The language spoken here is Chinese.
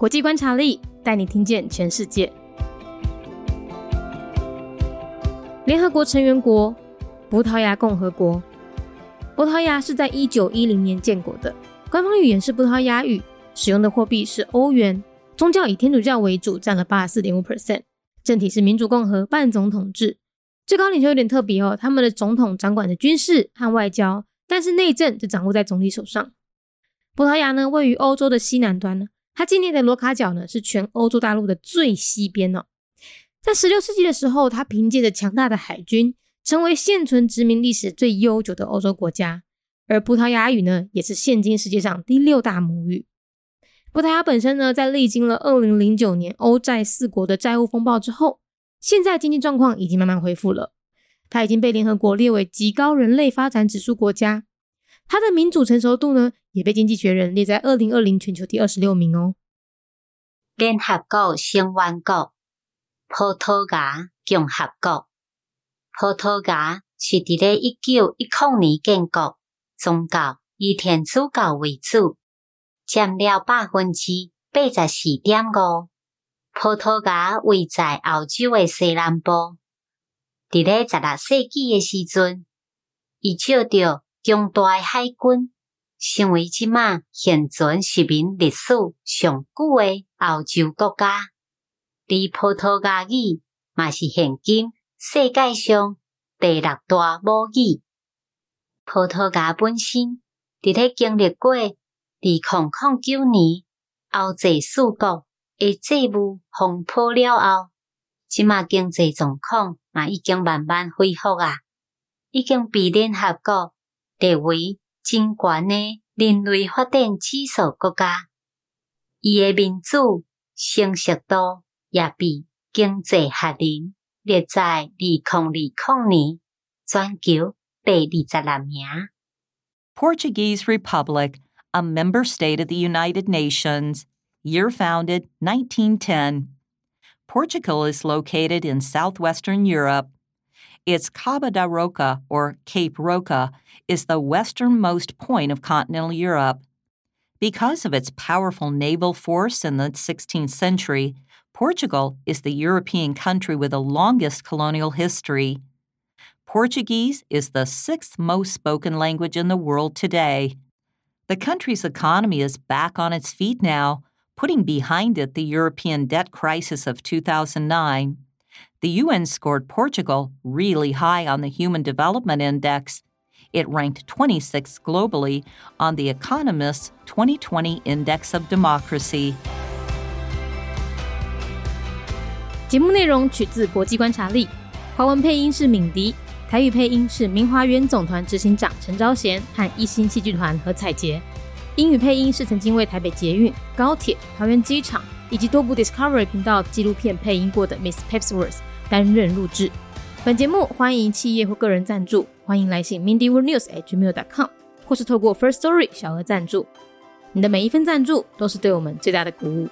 国际观察力带你听见全世界。联合国成员国葡萄牙共和国。葡萄牙是在一九一零年建国的，官方语言是葡萄牙语，使用的货币是欧元，宗教以天主教为主，占了八十四点五 percent。政体是民主共和半总统制，最高领袖有点特别哦，他们的总统掌管着军事和外交，但是内政就掌握在总理手上。葡萄牙呢，位于欧洲的西南端，它境内的罗卡角呢是全欧洲大陆的最西边哦。在十六世纪的时候，它凭借着强大的海军，成为现存殖民历史最悠久的欧洲国家。而葡萄牙语呢，也是现今世界上第六大母语。葡萄牙本身呢，在历经了二零零九年欧债四国的债务风暴之后，现在经济状况已经慢慢恢复了。它已经被联合国列为极高人类发展指数国家。它的民主成熟度呢，也被经济学人列在二零二零全球第二十六名哦。联合国成员国葡萄牙共和国，葡萄牙是伫咧一九一零年建国，宗教以天主教为主。占了百分之八十四点五。葡萄牙位在欧洲的西南部。伫咧十六世纪的时阵，伊借着强大的海军，成为即马现存殖民历史上久的欧洲国家。而葡萄牙语嘛是现今世界上第六大母语。葡萄牙本身伫咧经历过。二零零九年，欧债四国诶债务风破了后，即马经济状况嘛已经慢慢恢复啊，已经被联合国列为真悬诶人类发展指数国家。伊诶民主成熟度也被经济学人列在二零二零年全球第二十六名。Portuguese Republic. a member state of the United Nations, year founded 1910. Portugal is located in southwestern Europe. its Cabo da Roca, or Cape Roca, is the westernmost point of continental Europe. Because of its powerful naval force in the 16th century, Portugal is the European country with the longest colonial history. Portuguese is the sixth most spoken language in the world today. The country's economy is back on its feet now, putting behind it the European debt crisis of 2009. The UN scored Portugal really high on the Human Development Index. It ranked 26th globally on the Economist's 2020 Index of Democracy. 节目内容取自国际观察力，华文配音是敏迪。台语配音是明华园总团执行长陈昭贤和一星戏剧团何彩杰，英语配音是曾经为台北捷运、高铁、桃园机场 以及多部 Discovery 频道纪录片配音过的 Miss Pepsworth 担任录制。本节目欢迎企业或个人赞助，欢迎来信 mindyworldnews@gmail.com 或是透过 First Story 小额赞助。你的每一份赞助都是对我们最大的鼓舞。